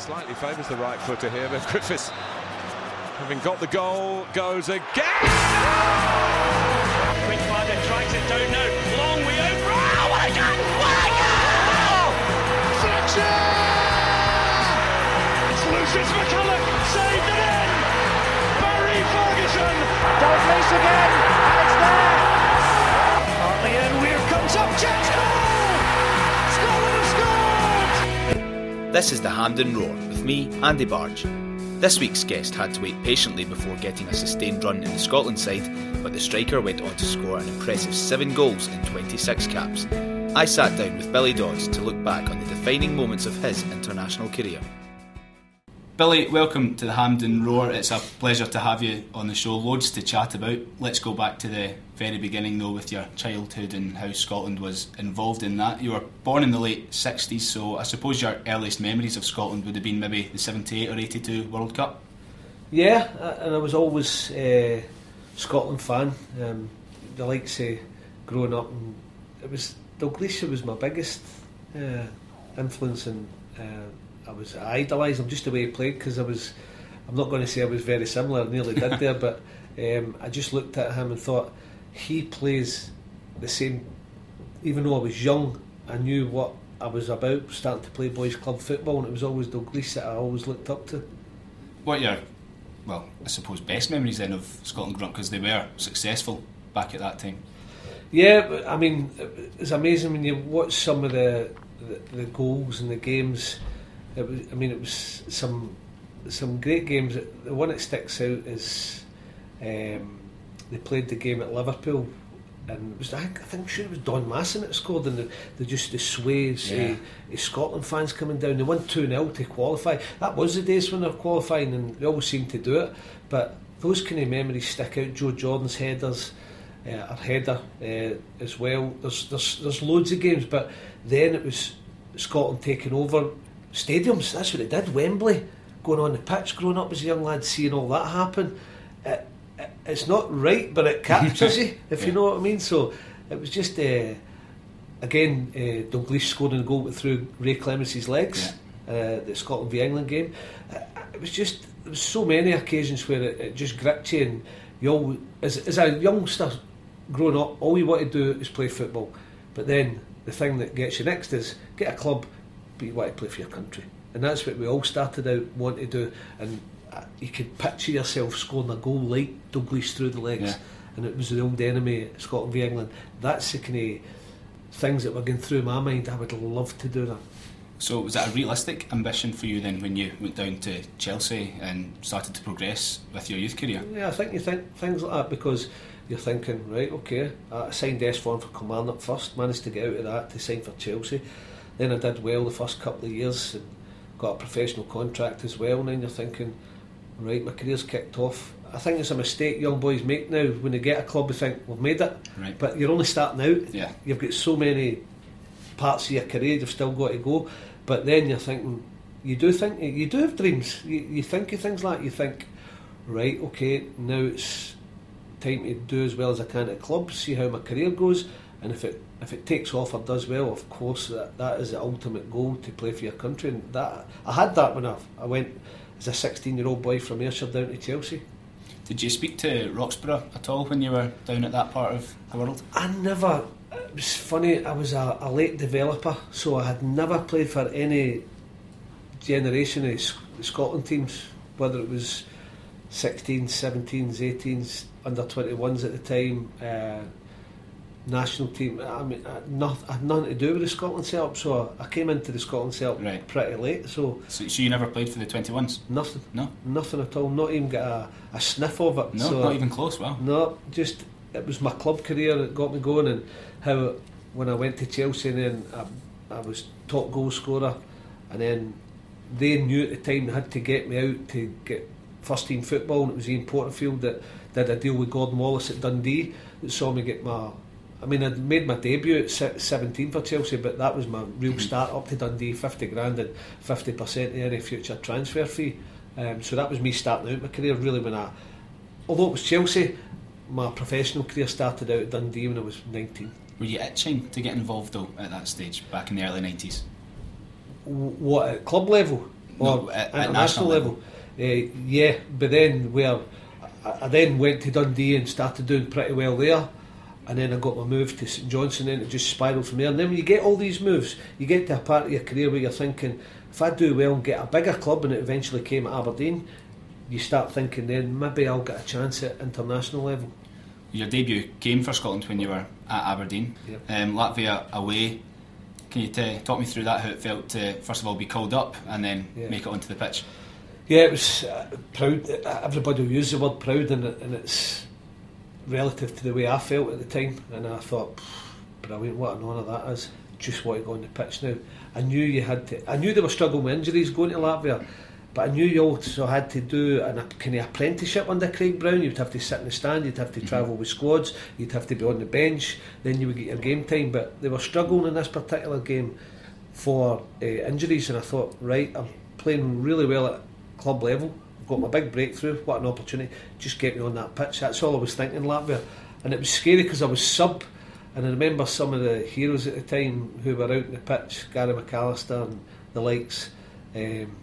Slightly favours the right footer here, but Griffiths, having got the goal, goes again. Quick Barton tries it down now. Long way out. Oh, what a goal! What a goal! Fletcher! It's Lucius McCulloch saved it in. Barry Ferguson. Dalglish again, and it's there. Hartley in. This is the Hampden Roar with me, Andy Barge. This week's guest had to wait patiently before getting a sustained run in the Scotland side, but the striker went on to score an impressive 7 goals in 26 caps. I sat down with Billy Dodds to look back on the defining moments of his international career. Billy, welcome to the Hampden Roar. It's a pleasure to have you on the show. Loads to chat about. Let's go back to the very beginning, though, with your childhood and how Scotland was involved in that. You were born in the late 60s, so I suppose your earliest memories of Scotland would have been maybe the 78 or 82 World Cup. Yeah, uh, and I was always a Scotland fan. Um, the likes of growing up, and it was Dalglish was my biggest uh, influence, and uh, I was idolised him just the way he played because I was. I'm not going to say I was very similar, I nearly did there, but um, I just looked at him and thought he plays the same. Even though I was young, I knew what I was about, starting to play boys' club football, and it was always Dalglish that I always looked up to. What your, well, I suppose, best memories then of Scotland up because they were successful back at that time? Yeah, I mean, it's amazing when you watch some of the the, the goals and the games. It was, I mean, it was some some great games. The one that sticks out is um, they played the game at Liverpool, and was I think, I think sure it was Don Masson that scored, and the, the just the sways Yeah. of Scotland fans coming down. They won two 0 to qualify. That was the days when they're qualifying, and they always seemed to do it. But those kind of memories stick out. Joe Jordan's headers. Uh, our header uh, as well. There's, there's there's loads of games, but then it was Scotland taking over stadiums. That's what it did. Wembley, going on the pitch, growing up as a young lad, seeing all that happen. It, it's not right, but it captures you, if you know what I mean. So it was just uh, again uh, Dalglish scoring a goal through Ray Clemence's legs. Uh, the Scotland v England game. Uh, it was just there was so many occasions where it, it just gripped you, and you all as, as a youngster growing up, all you want to do is play football. But then the thing that gets you next is get a club, but you want to play for your country, and that's what we all started out wanting to do. And you could picture yourself scoring a goal like Dalglish through the legs, Yeah. and it was the old enemy, Scotland v England. That's the kind of things that were going through my mind. I would love to do that. So was that a realistic ambition for you then when you went down to Chelsea and started to progress with your youth career? Yeah, I think you think things like that because you're thinking, right, okay, I signed S form for Kilmarnock first, managed to get out of that to sign for Chelsea. Then I did well the first couple of years and got a professional contract as well. And then you're thinking, right, my career's kicked off. I think it's a mistake young boys make now when they get a club. They think we've made it, Right. but you're only starting out. Yeah. You've got so many parts of your career you've still got to go. But then you're thinking, you do think you do have dreams. You, you think of things like you think, right, okay, now it's time to do as well as I can at clubs, see how my career goes, and if it if it takes off or does well, of course that, that is the ultimate goal to play for your country. And that I had that when I, I went as a 16 year old boy from Ayrshire down to Chelsea. Did you speak to Roxburgh at all when you were down at that part of the world? I never. It was funny. I was a, a late developer, so I had never played for any generation of Scotland teams, whether it was 16s, 17s, 18s, under 21s at the time, uh, national team. I mean, I had, noth- I had nothing to do with the Scotland setup, so I came into the Scotland setup Right. pretty late. So So, so you never played for the 21s? nothing, No? nothing at all. Not even got a, a sniff of it. No, so not even close, Well, no, just it was my club career that got me going, and how when I went to Chelsea, and then I I was top goal scorer, and then they knew at the time they had to get me out to get first team football, and it was Ian Porterfield that did a deal with Gordon Wallace at Dundee that saw me get my. I mean, I'd made my debut at 17 for Chelsea, but that was my real mm-hmm. start up to Dundee, 50 grand and 50% of any future transfer fee. Um, so that was me starting out my career really when I, although it was Chelsea, my professional career started out at Dundee when I was 19. Were you itching to get involved though at that stage back in the early 90s? What at club level or no, at, at national level? level? Uh, yeah, but then where I, I then went to Dundee and started doing pretty well there. And then I got my move to St Johnstone, and it just spiralled from there. And then when you get all these moves, you get to a part of your career where you're thinking, if I do well and get a bigger club, and it eventually came at Aberdeen, you start thinking then maybe I'll get a chance at international level. Your debut came for Scotland when you were at Aberdeen. Yep. Um, Latvia away. Can you t- talk me through that? How it felt to first of all be called up and then yeah. make it onto the pitch? Yeah, it was uh, proud. Everybody will use the word proud, and, and it's relative to the way I felt at the time. And I thought, brilliant, what an honour that is. Just want to go on the pitch now. I knew you had to. I knew they were struggling with injuries going to Latvia, but I knew you also had to do an, a kind of apprenticeship under Craig Brown. You'd have to sit in the stand, you'd have to mm-hmm. travel with squads, you'd have to be on the bench, then you would get your game time. But they were struggling in this particular game for uh, injuries, and I thought, right, I'm playing really well at club level. Got my big breakthrough. What an opportunity! Just get me on that pitch. That's all I was thinking, Latvia. And it was scary because I was sub, and I remember some of the heroes at the time who were out in the pitch, Gary McAllister and the likes. Um,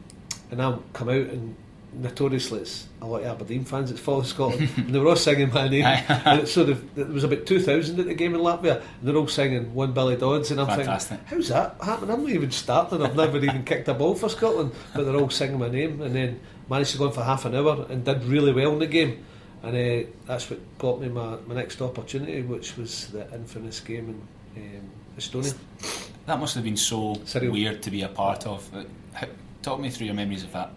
and I come out and notoriously it's a lot of Aberdeen fans that follow Scotland and they were all singing my name and it sort of there was about 2,000 at the game in Latvia and they're all singing one Billy Dodds and I'm Fantastic. thinking how's that happening I'm not even starting I've never even kicked a ball for Scotland but they're all singing my name and then managed to go on for half an hour and did really well in the game and uh, that's what got me my, my next opportunity which was the infamous game in um, Estonia that must have been so Surreal. weird to be a part of talk me through your memories of that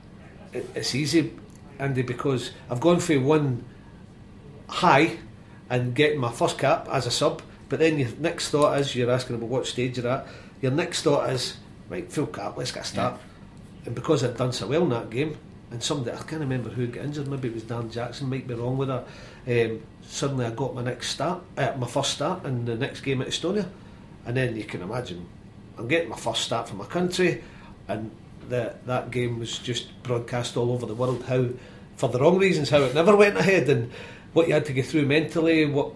it's easy, Andy, because I've gone for one high and getting my first cap as a sub, but then your next thought is you're asking about what stage you're at. Your next thought is right, full cap, let's get a start. Yeah. And because I'd done so well in that game, and somebody I can't remember who got injured, maybe it was Darren Jackson, might be wrong with her. Um, suddenly I got my next start, uh, my first start in the next game at Estonia, and then you can imagine I'm getting my first start for my country, and that that game was just broadcast all over the world. How, for the wrong reasons, how it never went ahead, and what you had to go through mentally. What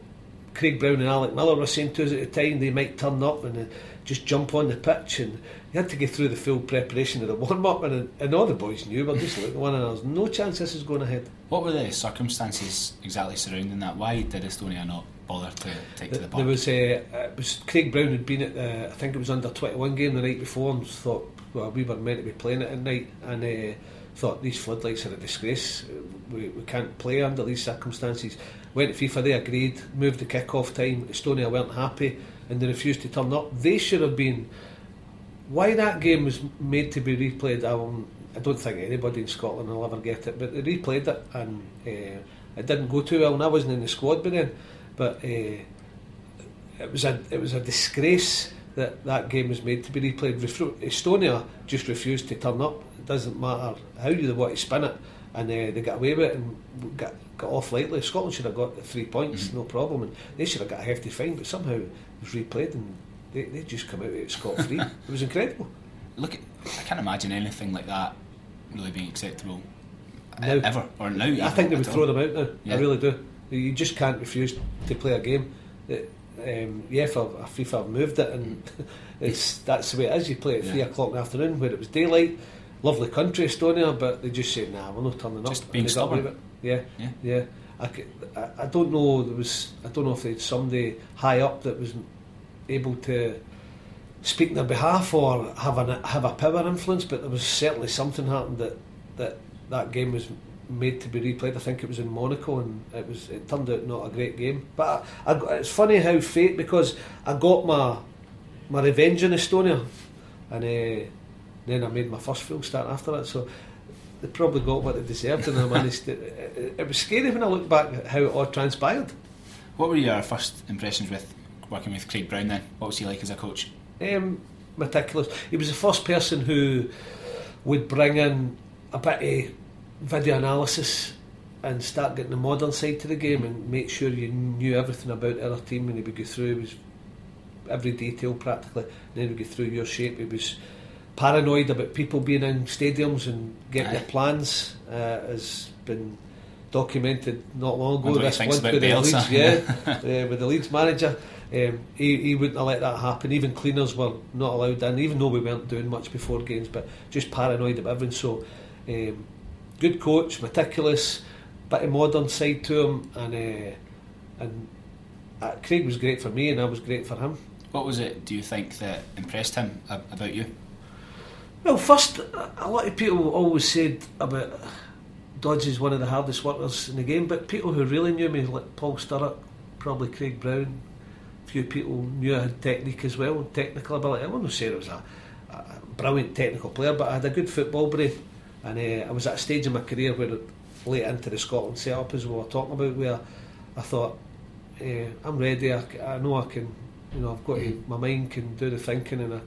Craig Brown and Alec Miller were saying to us at the time, they might turn up and uh, just jump on the pitch, and you had to go through the full preparation of the warm up, and, and all the boys knew. We're just looking one another. No chance this is going ahead. What were the circumstances exactly surrounding that? Why did Estonia not bother to take the, to the park? There was, uh, it was Craig Brown had been at the, I think it was under twenty one game the night before, and thought well, we were meant to be playing it at night, and uh, thought these floodlights are a disgrace. We, we can't play under these circumstances. Went to FIFA, they agreed, moved the kick-off time. Estonia weren't happy, and they refused to turn up. They should have been. Why that game was made to be replayed, I, I don't think anybody in Scotland will ever get it. But they replayed it, and uh, it didn't go too well. And I wasn't in the squad by then, but uh, it was a it was a disgrace that that game was made to be replayed. Estonia just refused to turn up. It doesn't matter how you want to spin it, and uh, they got away with it and got, got off lightly. Scotland should have got the three points, mm-hmm. no problem, and they should have got a hefty fine. But somehow was replayed, and they, they just come out of it scot free. it was incredible. Look, I can't imagine anything like that really being acceptable now, ever or now. I think they would throw them out now. Yeah. I really do. You just can't refuse to play a game. It, um, yeah, for FIFA have moved it, and it's that's the way it is. You play at three o'clock in the afternoon where it was daylight. Lovely country, Estonia, but they just say, "Nah, we're not turning just up." being stubborn. Yeah, yeah, yeah. I, I, don't know. There was I don't know if they had somebody high up that was able to speak on their behalf or have a have a power influence, but there was certainly something happened that that that game was made to be replayed. I think it was in Monaco, and it was it turned out not a great game. But I, I, it's funny how fate because I got my my revenge in Estonia, and uh, then I made my first full start after that. So they probably got what they deserved, and I managed to. It, it was scary when I look back at how it all transpired. What were your first impressions with working with Craig Brown then? What was he like as a coach? Um, meticulous. He was the first person who would bring in a bit of video analysis and start getting the modern side to the game and make sure you knew everything about the other team when he would go through. It was every detail practically. And then we go through your shape. It was paranoid about people being in stadiums and getting their plans. Uh, has been documented not long ago. This one with the Leeds, yeah, uh, with the Leeds manager. Um, he, he wouldn't have let that happen. Even cleaners were not allowed in, even though we weren't doing much before games, but just paranoid about everything. So, um, good coach, meticulous, bit of modern side to him, and uh, and uh, Craig was great for me, and I was great for him. What was it? Do you think that impressed him about you? Well, first, a lot of people always said about Dodge is one of the hardest workers in the game, but people who really knew me, like Paul Sturrock, probably Craig Brown, a few people knew I had technique as well, technical ability. I wouldn't say I was a, a, brilliant technical player, but I had a good football brain, and uh, I was at a stage in my career where late into the Scotland setup, as we were talking about, where I thought, uh, I'm ready, I, I know I can, you know, I've got to, my mind can do the thinking, and I,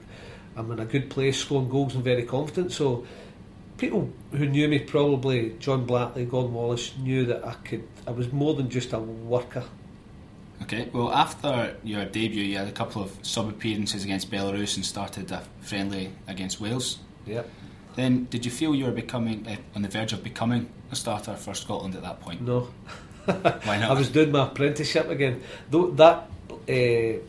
I'm in a good place, scoring goals and very confident. So people who knew me, probably John Blackley, Gordon Wallace, knew that I could. I was more than just a worker. Okay, well, after your debut, you had a couple of sub appearances against Belarus and started a friendly against Wales. Yep. Then, did you feel you were becoming uh, on the verge of becoming a starter for Scotland at that point? No. Why not? I was doing my apprenticeship again. Though that uh, there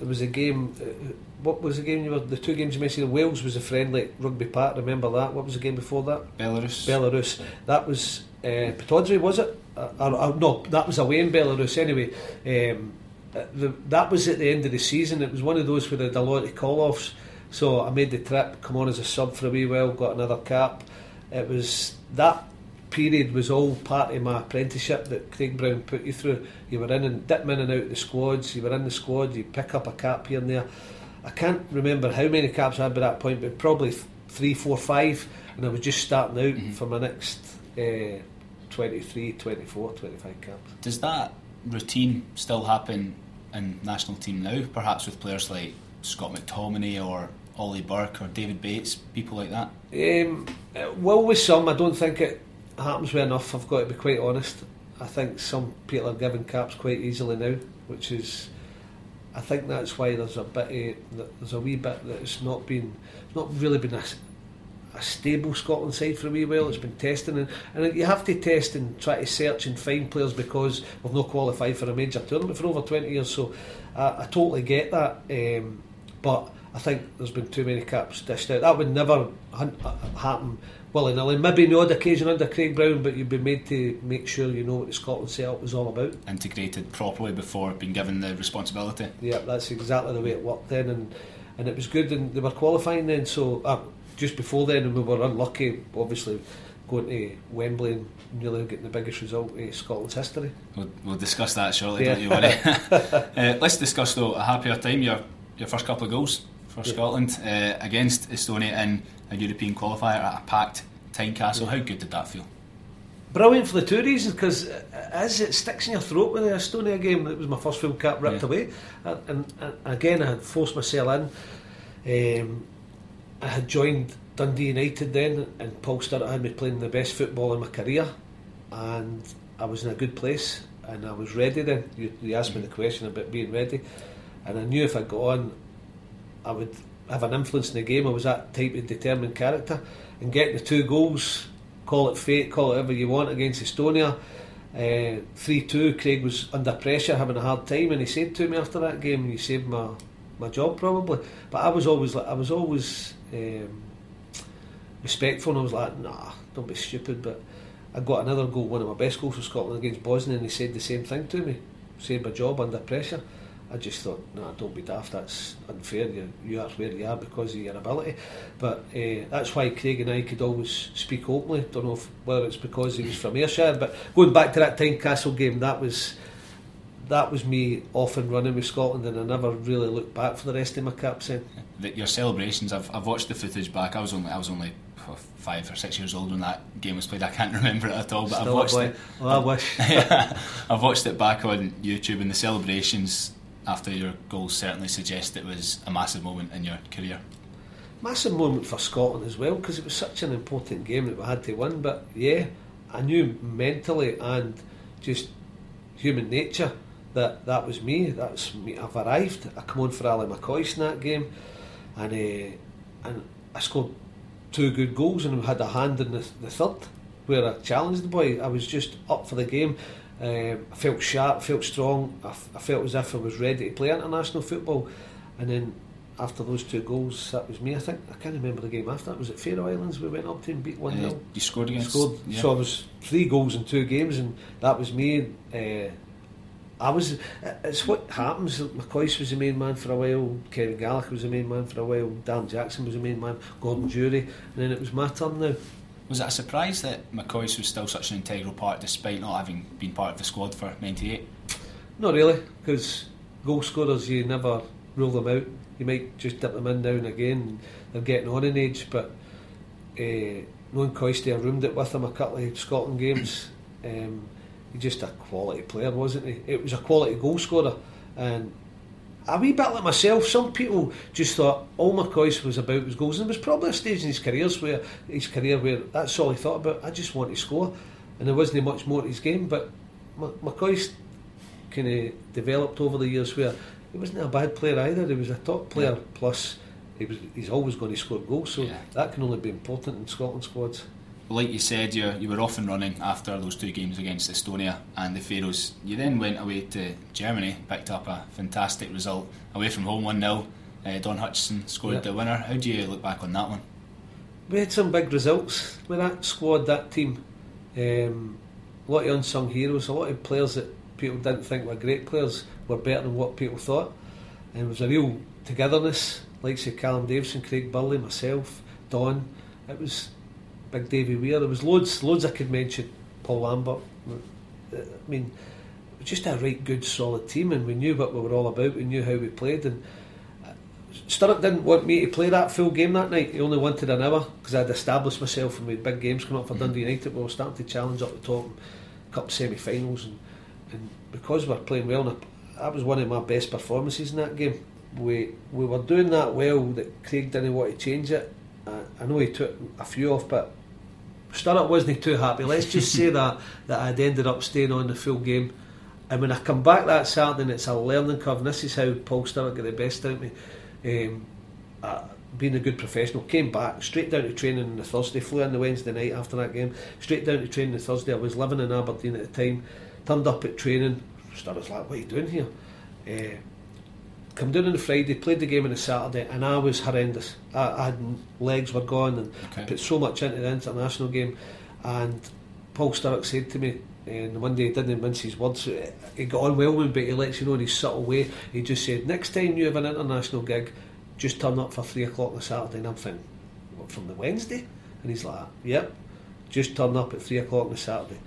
was a game. Uh, what was the game you were? The two games you mentioned. Wales was a friendly Rugby Park. Remember that? What was the game before that? Belarus. Belarus. That was uh, was it? Uh, or, or, no, that was away in Belarus. Anyway, um, the, that was at the end of the season. It was one of those where they had a lot of call-offs. So I made the trip, come on as a sub for a wee while, got another cap. It was that period was all part of my apprenticeship that Craig Brown put you through. You were in and dip in and out of the squads. You were in the squad. You pick up a cap here and there. I can't remember how many caps I had by that point, but probably three, four, five, and I was just starting out mm-hmm. for my next uh, 23, 24, 25 caps. Does that routine still happen in national team now? Perhaps with players like Scott McTominay or Ollie Burke or David Bates, people like that? Um, well, with some, I don't think it happens with enough. I've got to be quite honest. I think some people are given caps quite easily now, which is I think that's why there's a bit of, there's a wee bit that it's not been not really been a, a stable Scotland side for a wee while. It's been testing and, and you have to test and try to search and find players because we've not qualified for a major tournament for over 20 years. So I, I totally get that, um, but I think there's been too many caps dished out. That would never happen willy nilly. Maybe no odd occasion under Craig Brown, but you'd be made to make sure you know what the Scotland setup was all about. Integrated properly before being given the responsibility. Yeah, that's exactly the way it worked then, and and it was good. And they were qualifying then, so uh, just before then, and we were unlucky, obviously. Going to Wembley and nearly getting the biggest result in Scotland's history. We'll, we'll discuss that shortly, yeah. don't you worry. uh, let's discuss though a happier time. Your your first couple of goals for yeah. Scotland uh, against Estonia in a European qualifier at a packed Tynecastle. How good did that feel? Brilliant for the two reasons because as it sticks in your throat with the Estonia game, it was my first full cap ripped yeah. away, and, and, and, again I had forced myself in. Um, I had joined Dundee United then, and Paul Sturrock had me playing the best football in my career, and I was in a good place, and I was ready then. You, you asked me the question about being ready, and I knew if I got on, I would have an influence in the game. I was that type of determined character and getting the two goals, call it fate, call it whatever you want, against Estonia. Uh, 3 2, Craig was under pressure, having a hard time, and he said to me after that game, You saved my, my job probably. But I was always like, I was always um, respectful, and I was like, Nah, don't be stupid. But I got another goal, one of my best goals for Scotland against Bosnia, and he said the same thing to me saved my job under pressure. I just thought, no, nah, don't be daft. That's unfair. You, you are where you are because of your ability. But uh, that's why Craig and I could always speak openly. Don't know if, whether it's because he was from Ayrshire, but going back to that Tynecastle game, that was that was me off and running with Scotland, and I never really looked back for the rest of my caps. In your celebrations, I've, I've watched the footage back. I was only I was only five or six years old when that game was played. I can't remember it at all, but Still I've watched it. Well, I wish. I've watched it back on YouTube, and the celebrations after your goals certainly suggest it was a massive moment in your career. Massive moment for Scotland as well because it was such an important game that we had to win. But yeah, I knew mentally and just human nature that that was me. That's me. I've arrived. I come on for Ally McCoist in that game, and uh, and I scored two good goals and had a hand in the, the third where I challenged the boy. I was just up for the game. Um, I felt sharp, I felt strong. I, f- I felt as if I was ready to play international football. And then after those two goals, that was me. I think I can't remember the game after. that. was it Faroe Islands. We went up to and beat one 0 uh, You scored against. Scored. Yeah. So I was three goals in two games, and that was me. Uh, I was. It's what happens. McCoist was the main man for a while. Kevin Gallagher was the main man for a while. Darren Jackson was the main man. Gordon Durie, and then it was my turn now. Was it a surprise that McCoist was still such an integral part despite not having been part of the squad for 98? Not really, because goal scorers you never rule them out. You might just dip them in now and again. They're getting on in age, but uh, knowing Coisty, I roomed it with him a couple of Scotland games. Um, he's just a quality player, wasn't he? It was a quality goal scorer, and a wee bit like myself. Some people just thought all McCoist was about was goals, and there was probably a stage in his career where his career where that's all he thought about. I just want to score, and there wasn't much more to his game. But McCoist kind of developed over the years where he wasn't a bad player either. He was a top player. Yeah. Plus, he was he's always going to score goals. So yeah. that can only be important in Scotland squads. Like you said, you you were off and running after those two games against Estonia and the Faroes. You then went away to Germany, picked up a fantastic result away from home, one 0 uh, Don Hutchison scored yep. the winner. How do you look back on that one? We had some big results with that squad, that team. Um, a lot of unsung heroes, a lot of players that people didn't think were great players were better than what people thought. And it was a real togetherness, like say Callum Davidson, Craig Burley, myself, Don. It was Big Davy Weir. There was loads, loads I could mention. Paul Lambert. Uh, I mean, just a right good solid team, and we knew what we were all about. We knew how we played, and uh, Sturrock didn't want me to play that full game that night. He only wanted an hour because I'd established myself and we had big games coming up for Dundee United. We were starting to challenge up the top, cup semi-finals, and, and because we were playing well, and that was one of my best performances in that game. We we were doing that well that Craig didn't want to change it. I, I know he took a few off, but Sturrock wasn't too happy. Let's just say that that I'd ended up staying on the full game. And when I come back that Saturday, and it's a learning curve. And this is how Paul Sturrock got the best out of me. Um, being a good professional, came back straight down to training on the Thursday, flew in the Wednesday night after that game, straight down to training on the Thursday. I was living in Aberdeen at the time, turned up at training. Sturrock's like, "What are you doing here?" Uh, come down on the Friday, played the game on the Saturday, and I was horrendous. I, I had legs were gone and okay. put so much into the international game. And Paul Sturrock said to me, and one day he didn't mince his words. He got on well with me, but he lets you know in his subtle way. He just said, "Next time you have an international gig, just turn up for three o'clock on the Saturday." And I'm thinking, "What from the Wednesday?" And he's like, "Yep, just turn up at three o'clock on the Saturday."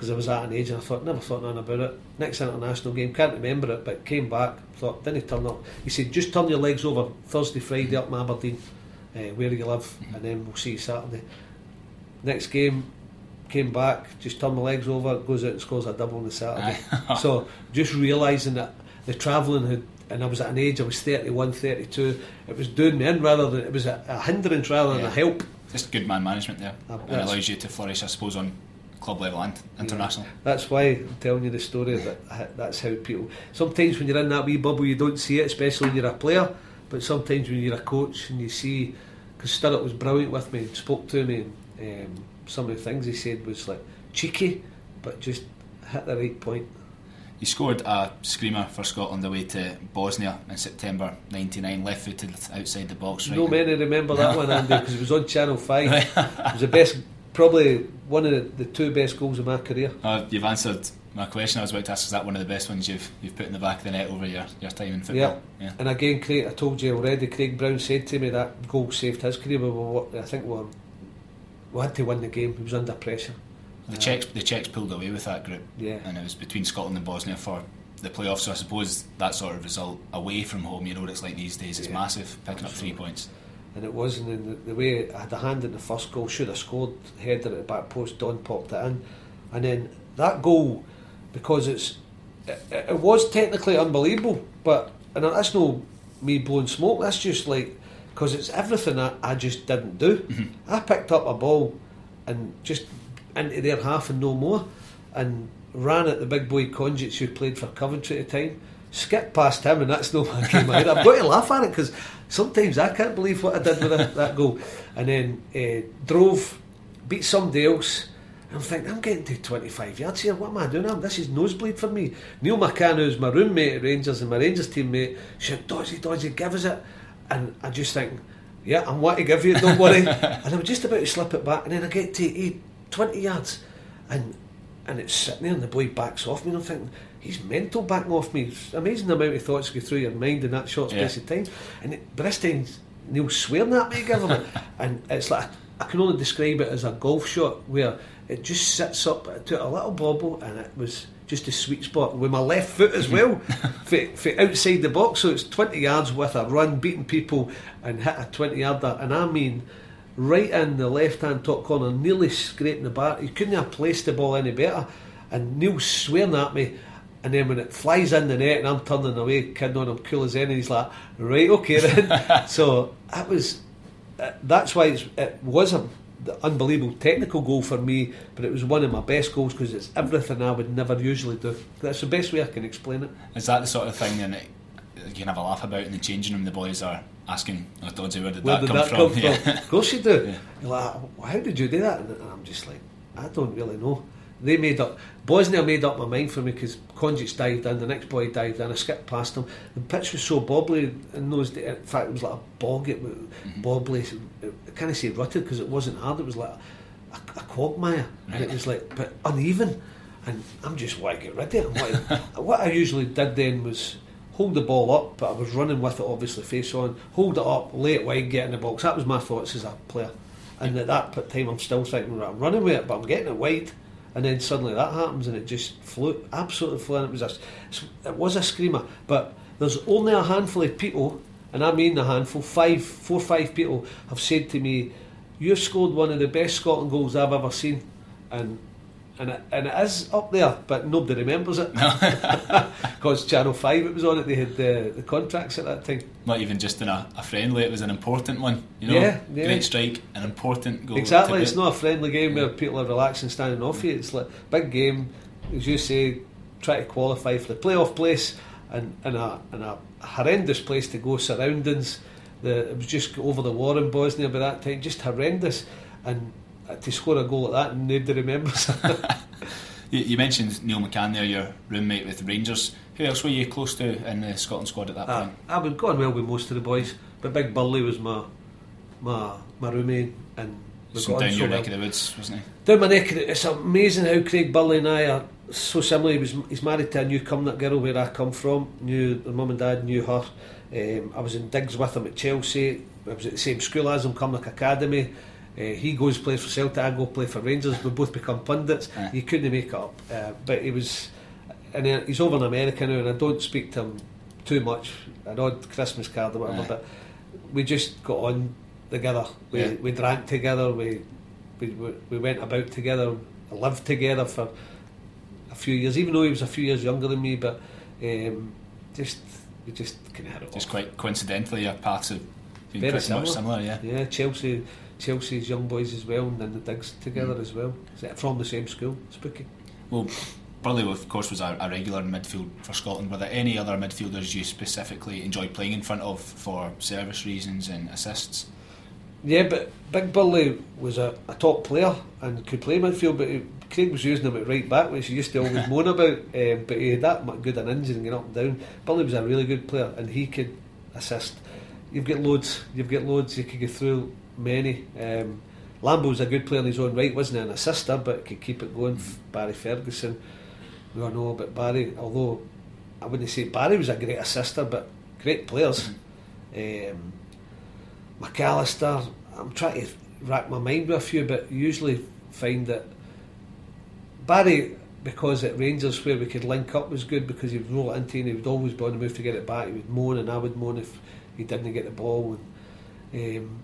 Because I was at an age and I thought, never thought nothing about it. Next international game, can't remember it, but came back, thought, didn't turn up. He said, just turn your legs over Thursday, Friday up in Aberdeen, uh, where you live, and then we'll see you Saturday. Next game, came back, just turned my legs over, goes out and scores a double on the Saturday. so just realising that the travelling had, and I was at an age, I was 31, 32, it was doing me in rather than, it was a, a hindrance rather yeah. than a help. Just good man management there. Uh, and allows you to flourish, I suppose, on club level and international. Yeah. That's why I'm telling you the story that that's how people. Sometimes when you're in that wee bubble, you don't see it, especially when you're a player. But sometimes when you're a coach and you see, because Sturrock was brilliant with me, spoke to me, and um, some of the things he said was like cheeky, but just hit the right point. He scored a screamer for Scotland away to Bosnia in September '99, left footed outside the box. Right no many remember that one, Andy, because it was on Channel Five. it was the best probably one of the, the two best goals of my career. Uh, you've answered my question. I was about to ask: Is that one of the best ones you've you've put in the back of the net over your, your time in football? Yeah. yeah. And again, Craig, I told you already. Craig Brown said to me that goal saved his career. We I think we, were, we had to win the game. He was under pressure. The uh, Czechs, the Czechs pulled away with that group. Yeah. And it was between Scotland and Bosnia for the playoffs. So I suppose that sort of result away from home, you know what it's like these days, is yeah. massive. Picking Absolutely. up three points and it wasn't in the, the, way I had a hand in the first goal, should have scored, header at the back post, Don popped it in. And then that goal, because it's it, it was technically unbelievable, but and that's no me blowing smoke. That's just like because it's everything I, I just didn't do. Mm-hmm. I picked up a ball and just into their half and no more, and ran at the big boy Konjic who played for Coventry at the time. Skipped past him, and that's no my game either. I've got to laugh at it because sometimes I can't believe what I did with that, that goal. And then uh, drove, beat somebody else. I'm thinking, I'm getting to 25 yards here. What am I doing? This is nosebleed for me. Neil McCann, who's my roommate at Rangers and my Rangers teammate, said, Dodgy, Dodgy, give us it. And I just think, yeah, I'm what to give you, don't worry. and I'm just about to slip it back. And then I get to eight, 20 yards. And and it's sitting there and the boy backs off me and I'm thinking, he's mental backing off me. It's amazing the amount of thoughts go through your mind in that short space Yeah. of time. And it, but this time, Neil's swearing at me, give him And it's like, I can only describe it as a golf shot where it just sits up to a little bobble and it was just a sweet spot with my left foot as well, for, for outside the box. So it's 20 yards with a run, beating people and hit a 20 yarder. And I mean, right in the left hand top corner, nearly scraping the bar. He couldn't have placed the ball any better. And Neil's swearing at me. And then when it flies in the net and I'm turning away, kidding on him, cool as any, he's like, right, okay then. so that was, uh, that's why it's, it was a unbelievable technical goal for me, but it was one of my best goals because it's everything I would never usually do. That's the best way I can explain it. Is that the sort of thing then that you can have a laugh about in the changing room? The boys are asking, "Oh, Dodgy, where did Where that did come that from?" come from? Yeah. Of course you do. Yeah. You're like, how did you do that? And I'm just like, I don't really know. They made up. Bosnia made up my mind for me because Konjic dived in, the next boy dived in, I skipped past him. The pitch was so bobbly in those days. In fact, it was like a bog. It was Mm-hmm. bobbly. I can't say rutted because it wasn't hard. It was like a, a quagmire, and it was like but uneven. And I'm just want to get rid of it. Like, what I usually did then was hold the ball up, but I was running with it obviously face on. Hold it up, lay it wide, get in the box. That was my thoughts as a player. And at that time, I'm still thinking, right, I'm running with it, but I'm getting it wide. And then suddenly that happens, and it just flew, absolutely flew. And it was a, it was a screamer. But there's only a handful of people, and I mean a handful, five, four, or five people have said to me, "You've scored one of the best Scotland goals I've ever seen," and and it, and it is up there, but nobody remembers it because Channel Five it was on it. They had the, the contracts at that time. Not even just in a, a friendly; it was an important one. You know, Yeah, yeah. great strike, an important goal. Exactly, it's not a friendly game where people are relaxing, standing off you. It's like big game, as you say, try to qualify for the playoff place, and and a and a horrendous place to go. Surroundings, the it was just over the war in Bosnia by that time, just horrendous, and to score a goal like that, nobody remembers. You, you mentioned Neil McCann there, your roommate with Rangers. Who else were you close to in the Scotland squad at that Uh, point? I was going well with most of the boys, but Big Burley was my my my roommate, and we Some got on down so your well. neck of the woods, wasn't he? Down my neck, it's amazing how Craig Burley and I are so similar. He was he's married to a new Cumnock girl where I come from. Knew the mum and dad knew her. Um, I was in digs with him at Chelsea. I was at the same school as him, Cumnock Academy. Uh, he goes plays for Celtic. I go play for Rangers. We both become pundits. Aye. You couldn't make it up. Uh, but he was, and he's over in America now, and I don't speak to him too much. An odd Christmas card or whatever, but we just got on together. We Yeah. we drank together. We we, we we went about together, lived together for a few years, even though he was a few years younger than me. But um, just we just kind of had it Just off. quite coincidentally, your paths have been Very pretty similar. much similar, yeah. Yeah, Chelsea, Chelsea's young boys as well, and then the digs together Mm. as well, from the same school. Spooky. Well, Burley, of course, was a, a regular in midfield for Scotland. Were there any other midfielders you specifically enjoy playing in front of for service reasons and assists? Yeah, but Big Burley was a, a top player and could play midfield, but he, Craig was using him at right back, which he used to always moan about. Um, but he had that good an engine and up and down. Burley was a really good player, and he could assist. You've got loads. You've got loads. You could go through many. Um, Lambo's a good player in his own right, wasn't he? An assister, but could keep it going. Barry Ferguson, we all know about Barry. Although I wouldn't say Barry was a great assister, but great players. Um, McAllister, I'm trying to rack my mind with a few, but usually find that Barry, because at Rangers where we could link up, was good because he would roll it into and he would always be on the move to get it back. He would moan and I would moan if he didn't get the ball. And, um,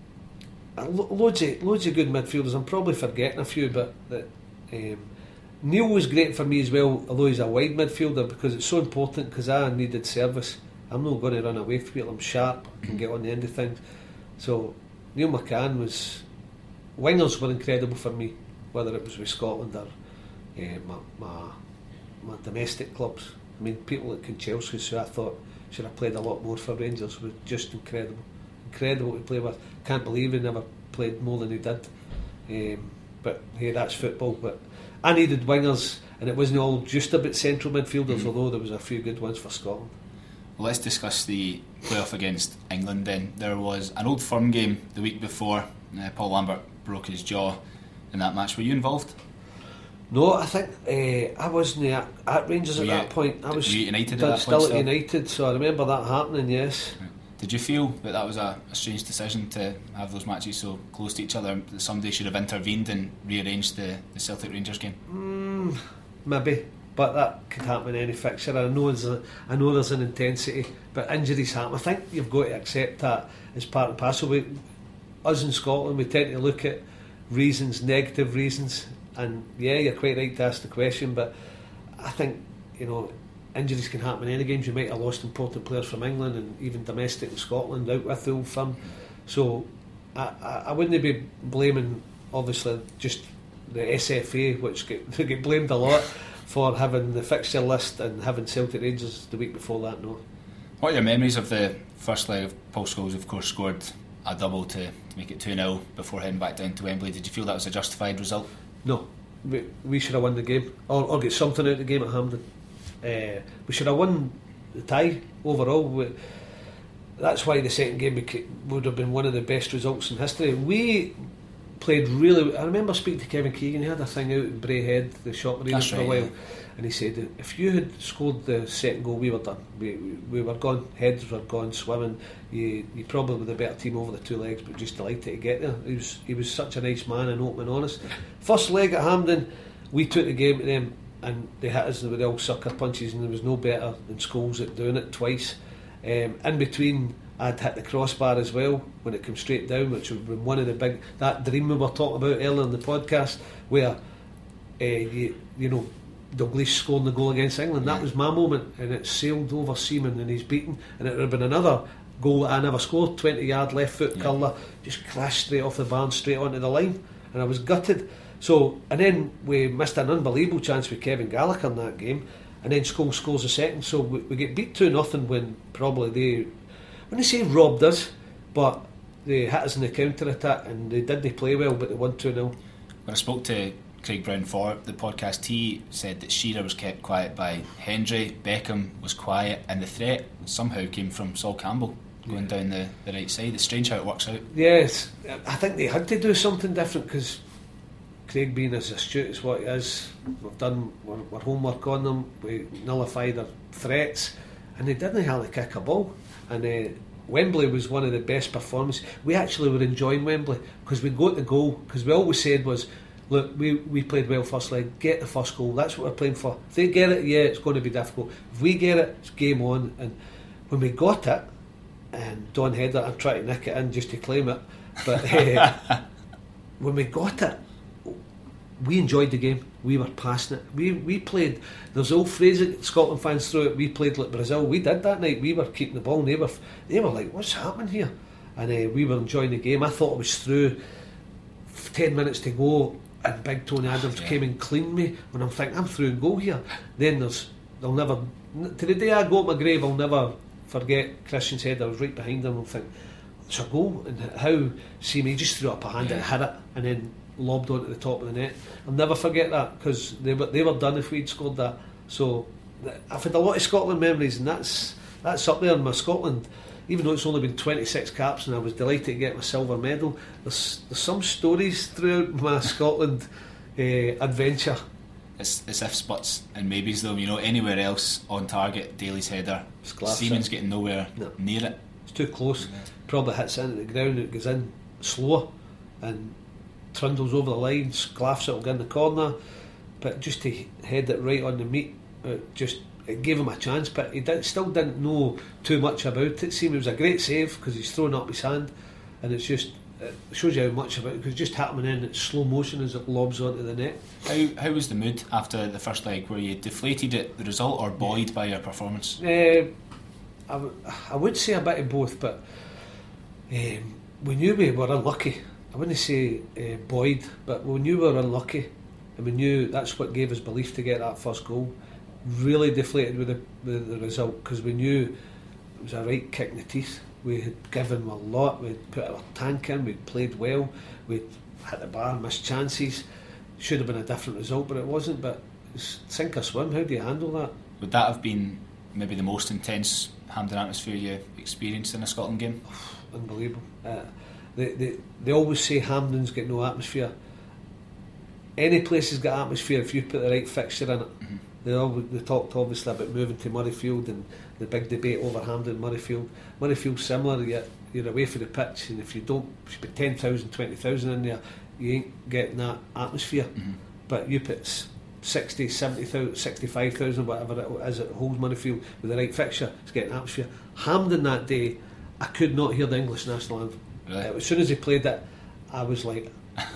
loads of loads of good midfielders. I'm probably forgetting a few, but that um, Neil was great for me as well. Although he's a wide midfielder because it's so important because I needed service I'm not going to run away from it. I'm sharp. I can get on the end of things. So Neil McCann was. Wingers were incredible for me, whether it was with Scotland or uh, my, my my domestic clubs. I mean, people like Chelsea, who I thought should have played a lot more for Rangers, were just incredible. Incredible to play with. Can't believe he never played more than he did. Um, but hey, that's football. But I needed wingers, and it wasn't all just about central midfielders, mm-hmm. although there was a few good ones for Scotland. Well, let's discuss the playoff against England then. There was an old firm game the week before. Uh, Paul Lambert broke his jaw in that match. Were you involved? No, I think uh, I wasn't at, at Rangers were at that point. I was United at still at United, so I remember that happening. Yes. Did you feel that that was a, a, strange decision to have those matches so close to each other? That somebody should have intervened and rearranged the, the Celtic Rangers game? Mm, maybe, but that could happen in any fixture. I know, there's a, I know there's an intensity, but injuries happen. I think you've got to accept that as part and parcel. We, us in Scotland, we tend to look at reasons, negative reasons, and yeah, you're quite right to ask the question, but I think you know injuries can happen in any games. You might have lost important players from England and even domestic in Scotland out with the old firm. So I, I, I wouldn't be blaming, obviously, just the SFA, which get, get blamed a lot for having the fixture list and having Celtic Rangers the week before that. No. What are your memories of the first leg of Paul Scholes? Of course, scored a double to, to make it 2 0 before heading back down to Wembley. Did you feel that was a justified result? No. We, we should have won the game or, or get something out of the game at Hampden. Uh, we should have won the tie overall. We, that's why the second game would have been one of the best results in history. We played really. I remember speaking to Kevin Keegan. He had a thing out in Braehead, the shop arena, for right, a while, yeah. and he said if you had scored the second goal, we were done. We, we, we were gone. Heads were gone swimming. You, you probably were the better team over the two legs, but just delighted to get there. He was he was such a nice man and open and honest. First leg at Hampden, we took the game to them and they hit us with all sucker punches, and there was no better than Scholes at doing it twice. Um, in between, I'd hit the crossbar as well when it came straight down, which would have been one of the big that dream we were talking about earlier in the podcast, where uh, you, you know Dalglish scoring the goal against England. That was my moment, and it sailed over Seaman and he's beaten, and it would have been another goal that I never scored. Twenty yard left foot yeah. curler, just crashed straight off the barn, straight onto the line, and I was gutted. So, and then we missed an unbelievable chance with Kevin Gallagher in that game, and then Scholes scores a second. So we, we get beat 2 nothing when probably they, when they say robbed us, but they hit us in the counter attack and they did they play well, but they won 2 0. When I spoke to Craig Brown for the podcast, he said that Shearer was kept quiet by Hendry, Beckham was quiet, and the threat somehow came from Sol Campbell going yeah. down the, the right side. It's strange how it works out. Yes, I think they had to do something different because Craig being as astute as what he is, we've done our, homework on them, we nullified their threats, and they didn't hardly kick a ball. And uh, Wembley was one of the best performances. We actually were enjoying Wembley because we got the goal, because we always said was, look, we, we played well first leg, get the first goal, that's what we're playing for. If they get it, yeah, it's going to be difficult. If we get it, it's game on. And when we got it, and Don Header, I'm trying to nick it in just to claim it, but uh, when we got it, we enjoyed the game. We were passionate. We we played. There's old phrase that Scotland fans through it. We played like Brazil. We did that night. We were keeping the ball. And they were they were like, what's happening here? And uh, we were enjoying the game. I thought it was through. Ten minutes to go, and Big Tony Adams yeah. came and cleaned me. When I'm thinking I'm through and go here. Then there's they'll never to the day I go to my grave. I'll never forget Christian said I was right behind him. and think it's a goal and how Seaman just threw up a hand yeah. and hit it and then lobbed onto the top of the net. I'll never forget that because they were they were done if we'd scored that. So I've had a lot of Scotland memories, and that's that's up there in my Scotland. Even though it's only been 26 caps, and I was delighted to get my silver medal. There's there's some stories throughout my Scotland uh, adventure. It's, it's ifs, buts, and maybes though. You know, anywhere else on target, Dailly's header, Seaman's getting nowhere no. near it. It's too close. Yeah. Probably hits into the ground. It goes in slow, and trundles over the line, Sclaffs it'll get in the corner, but just to head it right on the meat, it just it gave him a chance. But he did, still didn't know too much about it. It seemed it was a great save because he's thrown up his hand, and it's just it shows you how much about it because just happening in it's slow motion as it lobs onto the net. How how was the mood after the first leg? Were you deflated at the result or buoyed by your performance? Uh, I, w- I would say a bit of both, but um, we knew we were unlucky. I wouldn't say uh, buoyed, but we knew we were unlucky, and we knew that's what gave us belief to get that first goal. Really deflated with the, with the result because we knew it was a right kick in the teeth. We had given a lot. We'd put our tank in. We'd played well. We'd hit the bar, missed chances. Should have been a different result, but it wasn't. But it's sink or swim. How do you handle that? Would that have been maybe the most intense Hampden atmosphere you experienced in a Scotland game? unbelievable. Uh, they, they, they always say Hampden's got no atmosphere. Any place has got atmosphere if you put the right fixture in it. Mm-hmm. They, always, they talked obviously about moving to Murrayfield and the big debate over Hampden and Murrayfield. Murrayfield's similar, yet you're away from the pitch, and if you don't if you put 10,000, 20,000 in there, you ain't getting that atmosphere. Mm-hmm. But you put s- 60, 70,000, 65,000, whatever it is, it holds Murrayfield with the right fixture, it's getting atmosphere. Hampden that day, I could not hear the English national anthem. Really? Uh, as soon as he played it, I was like,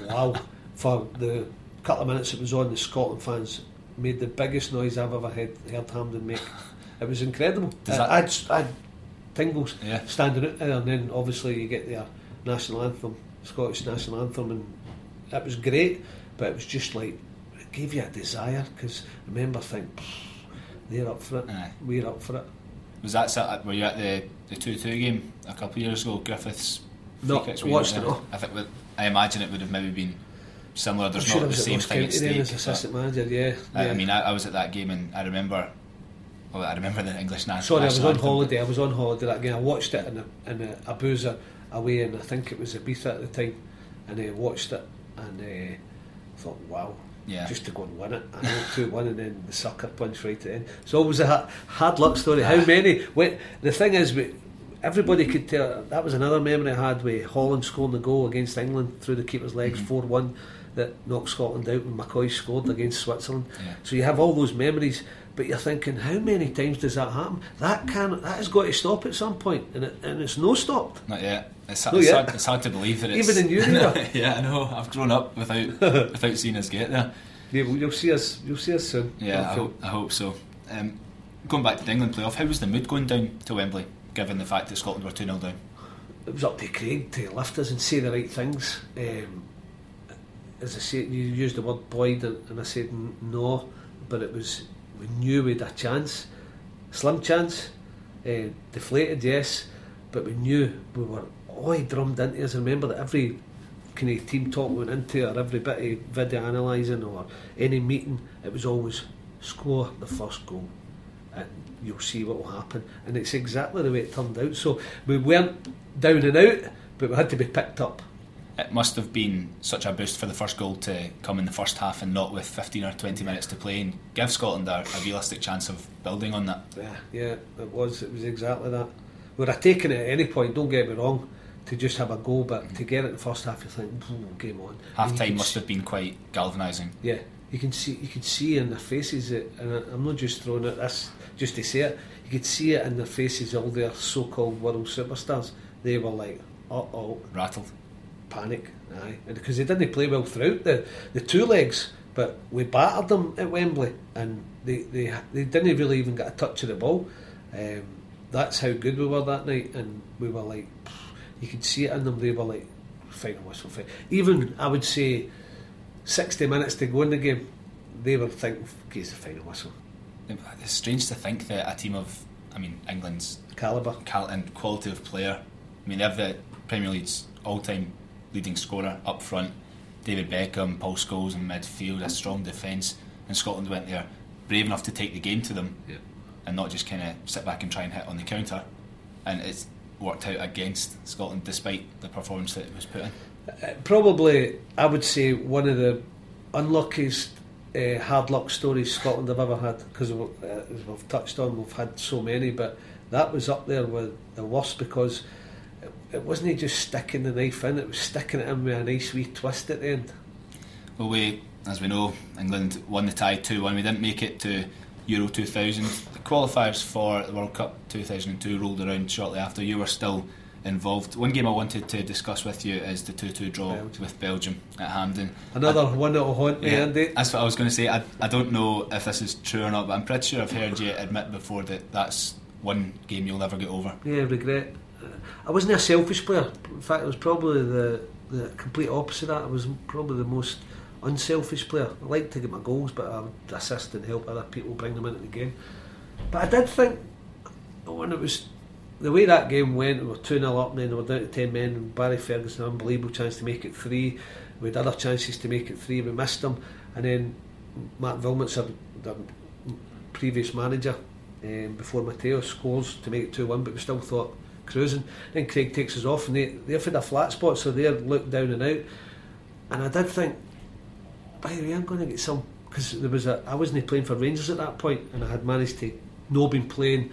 wow. For the couple of minutes it was on, the Scotland fans made the biggest noise I've ever heard, heard Hampden make. It was incredible. Does Uh, that- I'd, I'd tingles Yeah. standing out there, and then obviously you get their national anthem, Scottish national anthem, and it was great, but it was just like, it gave you a desire, because remember, think, they're up for it, Aye. we're up for it. Was that were you at the the two two game a couple of years ago? Griffiths. No, free kicks, watched it all. I think I imagine it would have maybe been similar. I'm There's sure not the same thing at stake. as assistant manager, yeah. I, yeah. I mean, I, I was at that game and I remember. Well, I remember the English national. Sorry, I was on anthem. holiday. I was on holiday that game. I watched it in a, in a, a boozer away, and I think it was Ibiza at the time. And I watched it and uh, thought, wow, Yeah. just to go and win it. I know two one, and then the sucker punch right at the end. So it was a hard luck story. How many? When, the thing is, we, everybody could tell. That was another memory I had with Holland scoring the goal against England through the keeper's legs, Mm-hmm. 4 one. That knocked Scotland out when McCoist scored against Switzerland. Yeah. So you have all those memories, but you're thinking, how many times does that happen? That can that has got to stop at some point, and it, and it's no stopped. Not yet. It's, Not it's, yet. Hard, it's hard to believe that it's Even in era. yeah, I know. I've grown up without without seeing us get there. Yeah, well, you'll see us. You'll see us soon. Yeah, I I hope, I hope so. Um, going back to the England playoff, how was the mood going down to Wembley, given the fact that Scotland were 2 0 down? It was up to Craig to lift us and say the right things. Um, as I said, you used the word buoyed, and, I said no, but it was we knew we had a chance, slim chance, uh, deflated, yes, but we knew we were all drummed into us. Remember that every kind of team talk we went into, or every bit of video analysing, or any meeting, it was always score the first goal and you'll see what will happen. And it's exactly the way it turned out. So we weren't down and out, but we had to be picked up. It must have been such a boost for the first goal to come in the first half and not with 15 or 20 minutes to play and give Scotland a, a realistic chance of building on that. Yeah, yeah, it was. It was exactly that. We'd have taken it at any point. Don't get me wrong, to just have a goal, but to get it in the first half, you think, "Ooh, game on. Half time must have been quite galvanising. Yeah, you can see you could see in their faces that, and I'm not just throwing it this just to say it. You could see it in their faces. All their so-called world superstars. They were like, uh oh, Rattled. panic. Aye, and because they didn't play well throughout the the two legs, but we battered them at Wembley, and they they they didn't really even get a touch of the ball. Um, that's how good we were that night, and we were like, you could see it in them. They were like, final whistle, fight. Even I would say, sixty minutes to go in the game, they were thinking, okay, it's the final whistle. It's strange to think that a team of, I mean, England's Caliber. cal- and quality of player. I mean, they have the Premier League's all-time leading scorer up front, David Beckham, Paul Scholes in midfield, a strong defence, and Scotland went there brave enough to take the game to them, Yeah. and not just kind of sit back and try and hit on the counter. And it's worked out against Scotland despite the performance that it was put in. Uh, probably, I would say one of the unluckiest uh, hard luck stories Scotland have ever had because uh, as we've touched on, we've had so many, but that was up there with the worst because it, it wasn't he just sticking the knife in; it was sticking it in with a nice wee twist at the end. Well, we, as we know, England won the tie 2 1. We didn't make it to Euro 2000. The qualifiers for the World Cup 2002 rolled around shortly after. You were still involved. One game I wanted to discuss with you is the 2 2 draw Belgium. with Belgium at Hampden. Another one that'll haunt me, Yeah, Andy. that's what I was going to say. I, I don't know if this is true or not, but I'm pretty sure I've heard you admit before that that's one game you'll never get over. Yeah, regret. I wasn't a selfish player. In fact, I was probably the the complete opposite of that. I was probably the most unselfish player. I liked to get my goals, but I would assist and help other people bring them into the game. But I did think oh, when it was the way that game went, we were 2 0 up, and then we were down to 10 men, Barry Ferguson, unbelievable chance to make it three. We had other chances to make it three, we missed them. And then Mark Wilmots the previous manager um, before Matteo scores to make it 2 1, but we still thought cruising. Then Craig takes us off, and they, they've had a flat spot, so they're looked down and out. And I did think, by the way, I'm going to get some because there was a I wasn't playing for Rangers at that point, and I had managed to no been playing.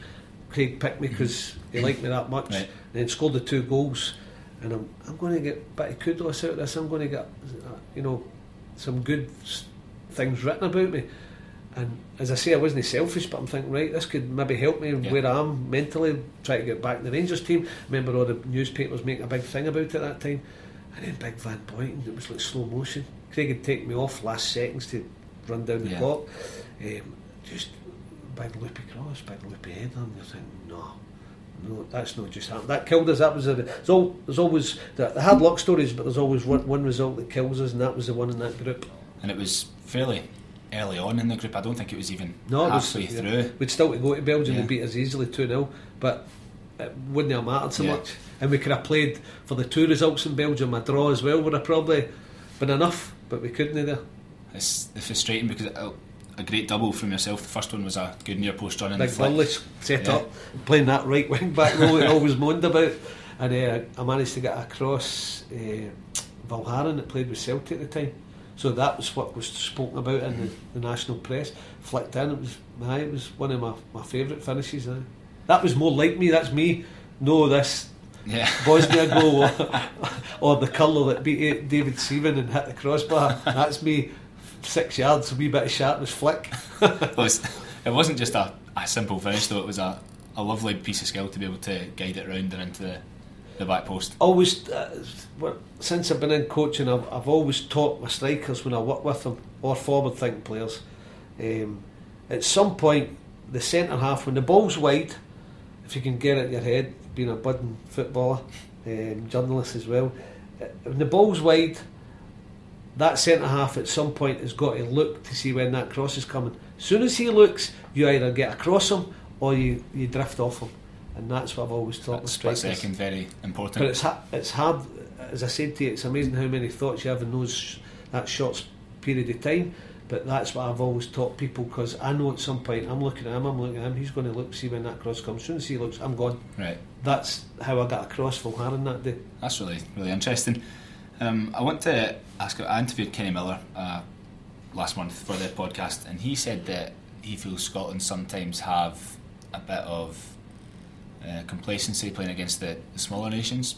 Craig picked me because he liked me that much, right. and then scored the two goals. And I'm, I'm going to get a bit of kudos out of this. I'm going to get, uh, you know, some good things written about me. And as I say, I wasn't selfish, but I'm thinking, right, this could maybe help me yeah. where I am mentally, try to get back in the Rangers team. Remember all the newspapers making a big thing about it at that time. And then Big Van Buyten, it was like slow motion. Craig had taken me off last seconds to run down the yeah. clock. Um, just big loopy cross, big loopy header, and you're thinking, no, no, that's not just happened. That killed us. That was a. There's, all, there's always the, hard luck stories, but there's always one, one result that kills us, and that was the one in that group. And it was fairly early on in the group. I don't think it was even no, halfway was, through. Yeah. We'd still to go to Belgium yeah. and beat us easily two 0 but it wouldn't have mattered so yeah. much. And we could have played for the two results in Belgium. A draw as well would have probably been enough, but we couldn't either. It's frustrating because uh, a great double from yourself. The first one was a good near post run in Big the set yeah. up, playing that right wing back role that always moaned about. And uh, I managed to get across uh, Valgaeren that played with Celtic at the time. So that was what was spoken about in the, the national press. Flicked in, it was aye, it was one of my, my favourite finishes. Aye. That was more like me. That's me. No, this yeah. Bosnia goal or, or the colour that beat David Seaman and hit the crossbar. That's me six yards, a wee bit of sharpness flick. well, it wasn't just a, a simple finish though, it was a, a lovely piece of skill to be able to guide it round and into the, the back post. Always, uh, since I've been in coaching, I've, I've always taught my strikers when I work with them, or forward thinking players, um, at some point, the centre half, when the ball's wide, if you can get it in your head, being a budding footballer, um, journalist as well, uh, when the ball's wide, that centre half at some point has got to look to see when that cross is coming. As soon as he looks, you either get across him or you, you drift off him. And that's what I've always thought with strikers. second, very important. But it's, ha- it's hard, as I said to you, it's amazing how many thoughts you have in those that short period of time. But that's what I've always taught people because I know at some point I'm looking at him, I'm looking at him, he's going to look, to see when that cross comes. As soon as he looks, I'm gone. Right. That's how I got across Valgaeren that day. That's really, really interesting. Um, I want to ask. I interviewed Kenny Miller uh, last month for the podcast, and he said that he feels Scotland sometimes have a bit of uh, complacency playing against the, the, smaller nations.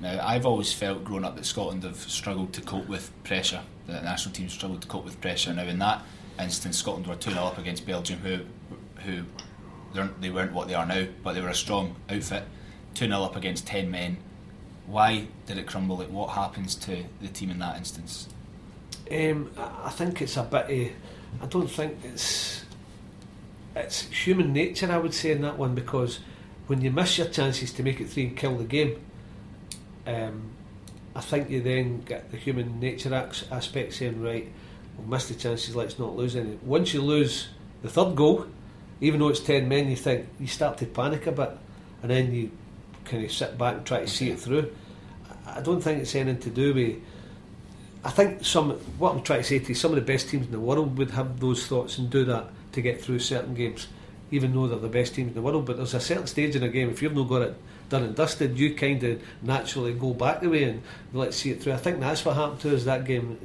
Now, I've always felt growing up that Scotland have struggled to cope with pressure. The national team struggled to cope with pressure. Now, in that instance, Scotland were 2 0 up against Belgium, who who they weren't what they are now, but they were a strong outfit. 2 0 up against 10 men why did it crumble? Like, what happens to the team in that instance? Um, I think it's a bit. Of, I don't think it's it's human nature. I would say in that one because when you miss your chances to make it three and kill the game, um, I think you then get the human nature aspect saying right, we'll miss the chances. Let's not lose any. Once you lose the third goal, even though it's ten men, you think you start to panic a bit, and then you kind of sit back and try to see it through. I don't think it's anything to do with. I think some what I'm trying to say to you, some of the best teams in the world would have those thoughts and do that to get through certain games, even though they're the best teams in the world. But there's a certain stage in a game if you've not got it done and dusted, you kind of naturally go back the way and let's see it through. I think that's what happened to us that game.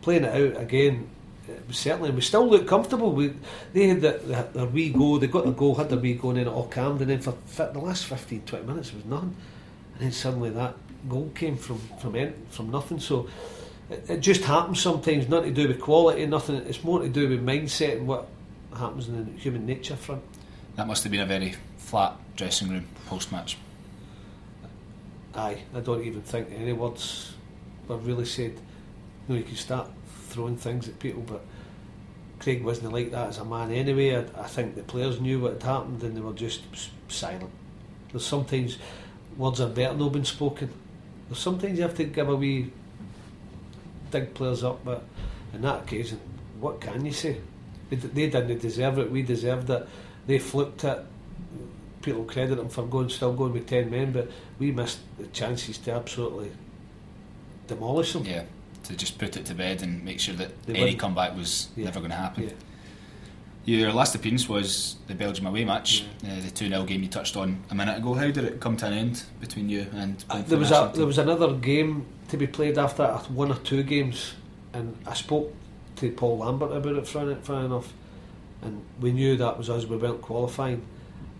Playing it out again, certainly we still look comfortable. We they had the, the, their wee go, they got the goal, had their wee go, and then it all calmed. And then for, for the last 15, 20 minutes, it was nothing. And then suddenly that goal came from from from nothing. So it, it just happens sometimes. Nothing to do with quality, nothing. It's more to do with mindset and what happens in the human nature front. That must have been a very flat dressing room post match. Aye, I don't even think any words were really said. You know, you can start throwing things at people, but Craig wasn't like that as a man anyway. I, I think the players knew what had happened and they were just silent. There's sometimes words are better than been spoken. There's sometimes you have to give a wee dig players up, but in that occasion, what can you say? They, they didn't deserve it. We deserved it. They flipped it. People credit them for going, still going with ten men, but we missed the chances to absolutely demolish them. Yeah, to just put it to bed and make sure that They any wouldn't. comeback was Yeah. never going to happen. Yeah. Your last appearance was the Belgium away match, uh, the 2 0 game you touched on a minute ago. How did it come to an end between you and Uh, there was a team? there was another game to be played after one or two games, and I spoke to Paul Lambert about it funny, funny enough, and we knew that was us. We weren't qualifying,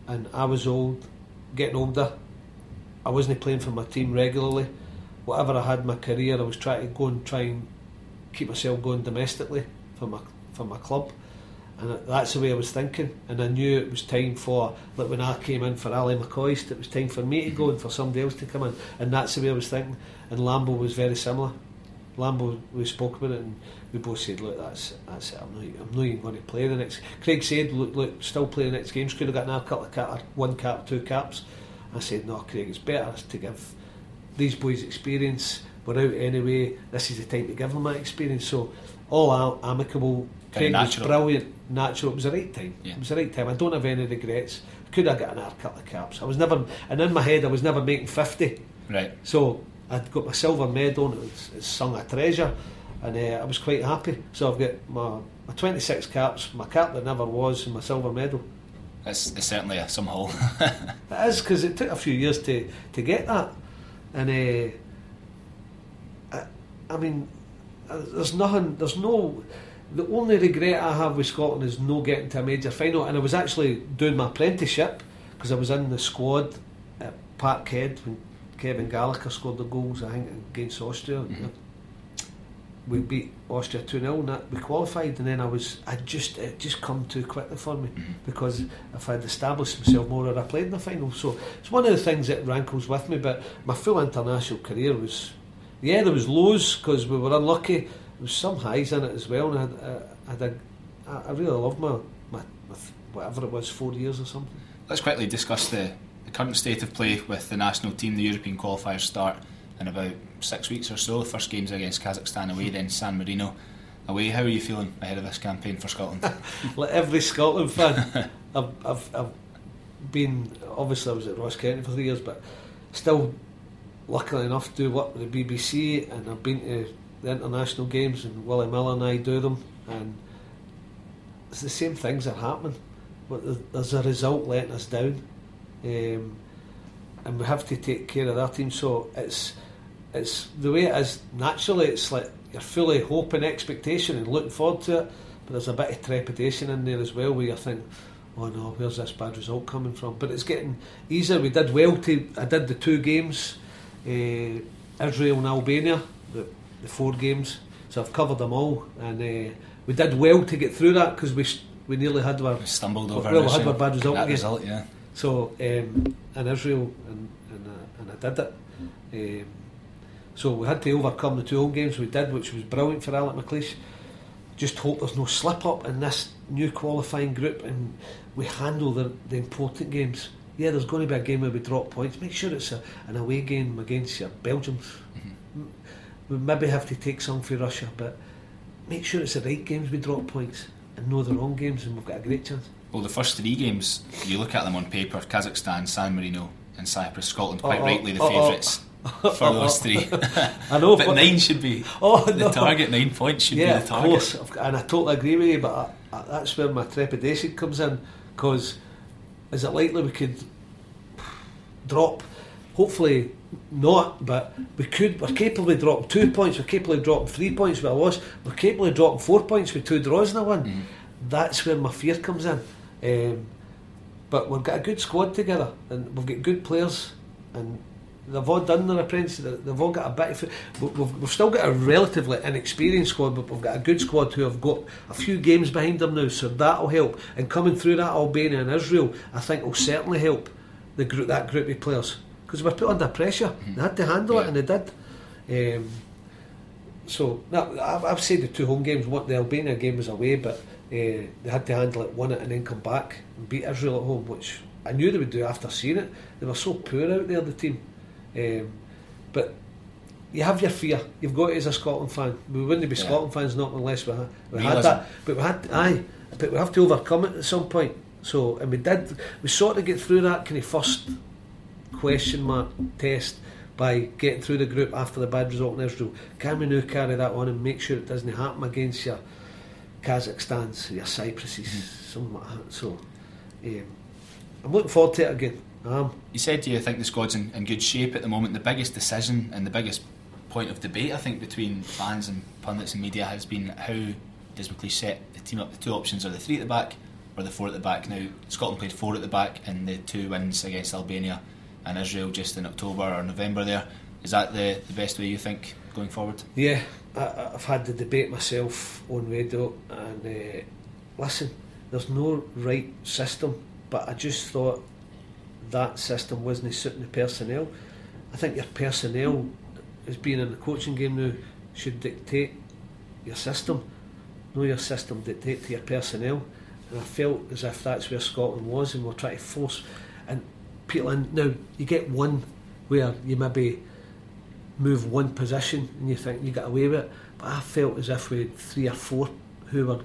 and I was old, getting older. I wasn't playing for my team regularly. Whatever I had my career, I was trying to go and try and keep myself going domestically for my for my club. And that's the way I was thinking. And I knew it was time for, like when I came in for Ali McCoist, it was time for me to go and for somebody else to come in. And that's the way I was thinking. And Lambo was very similar. Lambo, we spoke about it and we both said, look, that's that's it. I'm not, I'm not even going to play the next. Craig said, look, look still play the next games. Could have got another couple of cap, one cap, two caps. I said, no, Craig, it's better to give these boys experience. We're out anyway. This is the time to give them that experience. So all out, amicable. Craig was brilliant, natural. It was the right time. Yeah. It was the right time. I don't have any regrets. Could have got another couple of caps. I was never, and in my head, I was never making fifty. Right. So I'd got my silver medal and it was, it's sung a treasure and uh, I was quite happy. So I've got my, my 26 caps, my cap that never was and my silver medal. It's, it's certainly a, some haul. It is because it took a few years to, to get that. And uh, I, I mean, uh, there's nothing, there's no, the only regret I have with Scotland is no getting to a major final. And I was actually doing my apprenticeship because I was in the squad at Parkhead when Kevin Gallacher scored the goals, I think, against Austria. We beat Austria 2 0 and that we qualified and then I was I just it just come too quickly for me mm-hmm. because if I'd established myself more I'd have played in the final. So it's one of the things that rankles with me, but my full international career was yeah, there was lows because we were unlucky. There was some highs in it as well, and I I, I, I really loved my, my, my whatever it was, four years or something. Let's quickly discuss the, the current state of play with the national team. The European qualifiers start in about six weeks or so. The first game's against Kazakhstan away, then San Marino away. How are you feeling ahead of this campaign for Scotland? like every Scotland fan, I've, I've, I've been obviously I was at Ross County for three years, but still luckily enough do work with the BBC, and I've been to the international games, and Willie Miller and I do them, and it's the same things are happening, but there's a result letting us down, um, and we have to take care of that team. So it's it's the way it is naturally. It's like you're fully hope and expectation and looking forward to it, but there's a bit of trepidation in there as well, where you think, "Oh no, where's this bad result coming from?" But it's getting easier. We did well to. I did the two games, uh, Israel and Albania, the, the four games. So I've covered them all, and uh, we did well to get through that because we we nearly had our We stumbled over well, we had a bad result that again. result, yeah. So um, in Israel, and and, uh, and I did it. Um, so we had to overcome the two home games we did, which was brilliant for Alec McLeish. Just hope there's no slip up in this new qualifying group, and we handle the, the important games. Yeah, there's going to be a game where we drop points. Make sure it's a, an away game against your Belgians. M- mm-hmm. We maybe have to take some for Russia, but make sure it's the right games we drop points and know the wrong games, and we've got a great chance. Well, the first three games, you look at them on paper Kazakhstan, San Marino, and Cyprus, Scotland, quite Oh, rightly the oh, oh. for those three. I know, but but- nine should be Oh, the no. target, nine points should yeah, be the target. of course, and I totally agree with you. But I, I, that's where my trepidation comes in. Because is it likely we could drop? Hopefully not, but we could. We're capable of dropping two points. We're capable of dropping three points with a loss. We're capable of dropping four points with two draws and a win. Mm-hmm. That's where my fear comes in. Um, but we've got a good squad together, and we've got good players, and they've all done their apprenticeship. They've all got a bit of. we- We've, we've still got a relatively inexperienced squad, but we've got a good squad who have got a few games behind them now, so that'll help. And coming through that Albania and Israel, I think will certainly help the group that group of players because we're put under pressure. They had to handle Yeah. it, and they did. Um, so no, I've, I've said the two home games. What the Albania game was away, but uh, they had to handle it, win it, and then come back and beat Israel at home, which I knew they would do after seeing it. They were so poor out there, the team. Um, but you have your fear. You've got it as a Scotland fan. We wouldn't be yeah. Scotland fans not unless we, ha- we had that. But we had aye. But we have to overcome it at some point. So and we did. We sort of get through that kind of first question mark test by getting through the group after the bad result in Israel. Can we now carry that on and make sure it doesn't happen against your Kazakhstans, your Cypruses, mm-hmm. something like that. So um, I'm looking forward to it again. Um, you said do you think the squad's in, in good shape at the moment. The biggest decision and the biggest point of debate, I think, between fans and pundits and media has been how does McLeish set the team up. The two options are the three at the back or the four at the back. Now, Scotland played four at the back in the two wins against Albania and Israel just in October or November there. Is that the, the best way you think going forward? Yeah, I, have had the debate myself on radio, and uh, listen, there's no right system, but I just thought that system wasn't suiting the personnel. I think your personnel, as being in the coaching game now, should dictate your system. Know your system dictate to your personnel. And I felt as if that's where Scotland was, and we're trying to force and in. Now you get one where you maybe move one position and you think you get away with it, but I felt as if we had three or four who were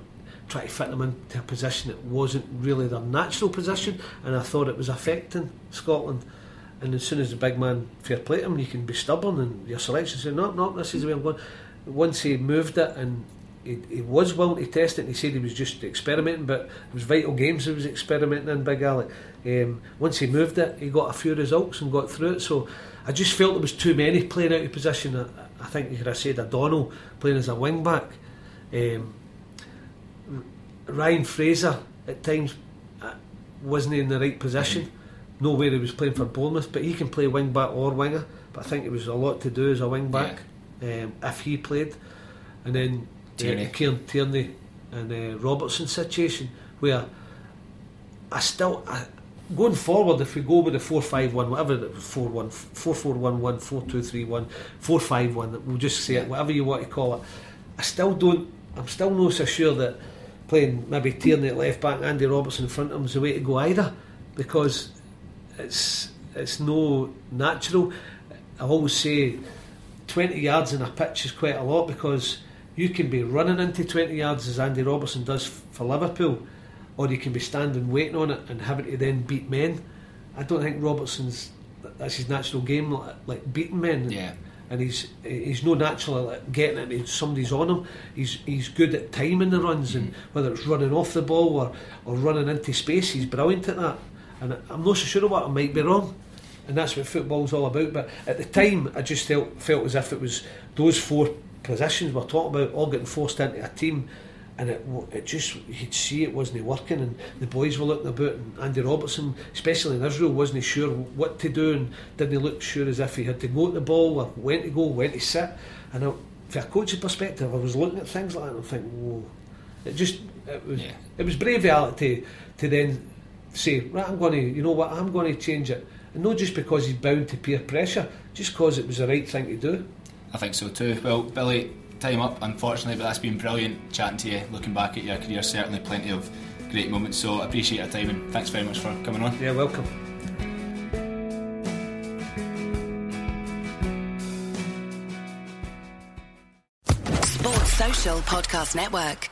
trying to fit them into a position that wasn't really their natural position, and I thought it was affecting Scotland. And as soon as the big man fair play him, you can be stubborn and your selection say, no, no, this is the way I'm going. Once he moved it and he, he was willing to test it, and he said he was just experimenting, but it was vital games he was experimenting in, Big Alec. Um, once he moved it, he got a few results and got through it. So I just felt there was too many playing out of position. I, I think you could have said O'Donnell playing as a wing back. Um, Ryan Fraser at times uh, wasn't in the right position. Nowhere he was playing for Bournemouth, but he can play wing back or winger. But I think it was a lot to do as a wing back yeah. um, if he played. And then Tierney, uh, Kieran Tierney and uh, Robertson situation where I still I, going forward if we go with the 4-5-1 whatever it was 4-1 4-4-1-1 4-2-3-1 4-5-1 we'll just say yeah. it whatever you want to call it I still don't I'm still not so sure that playing maybe Tierney at left back Andy Robertson in front of him is the way to go either because it's it's no natural I always say 20 yards in a pitch is quite a lot because you can be running into 20 yards as Andy Robertson does for Liverpool or you can be standing waiting on it and having to then beat men. I don't think Robertson's that's his natural game, like beating men. Yeah. And he's he's no natural at getting it. Somebody's on him. He's he's good at timing the runs and mm. whether it's running off the ball or, or running into space. He's brilliant at that. And I'm not so sure of what I might be wrong. And that's what football's all about. But at the time, I just felt felt as if it was those four positions we're talking about all getting forced into a team and it, it just you'd see it wasn't working and the boys were looking about and Andy Robertson especially in Israel wasn't sure what to do and didn't look sure as if he had to go to the ball or when to go when to sit. And I, from a coaching perspective I was looking at things like that and I think whoa. It just it was, yeah. it was brave to, to then say right I'm going to you know what I'm going to change it. And not just because he's bound to peer pressure just because it was the right thing to do. I think so too. Well Billy time up, unfortunately, but that's been brilliant chatting to you. Looking back at your career, certainly plenty of great moments. So appreciate your time and thanks very much for coming on. Yeah, welcome. Sports Social Podcast Network.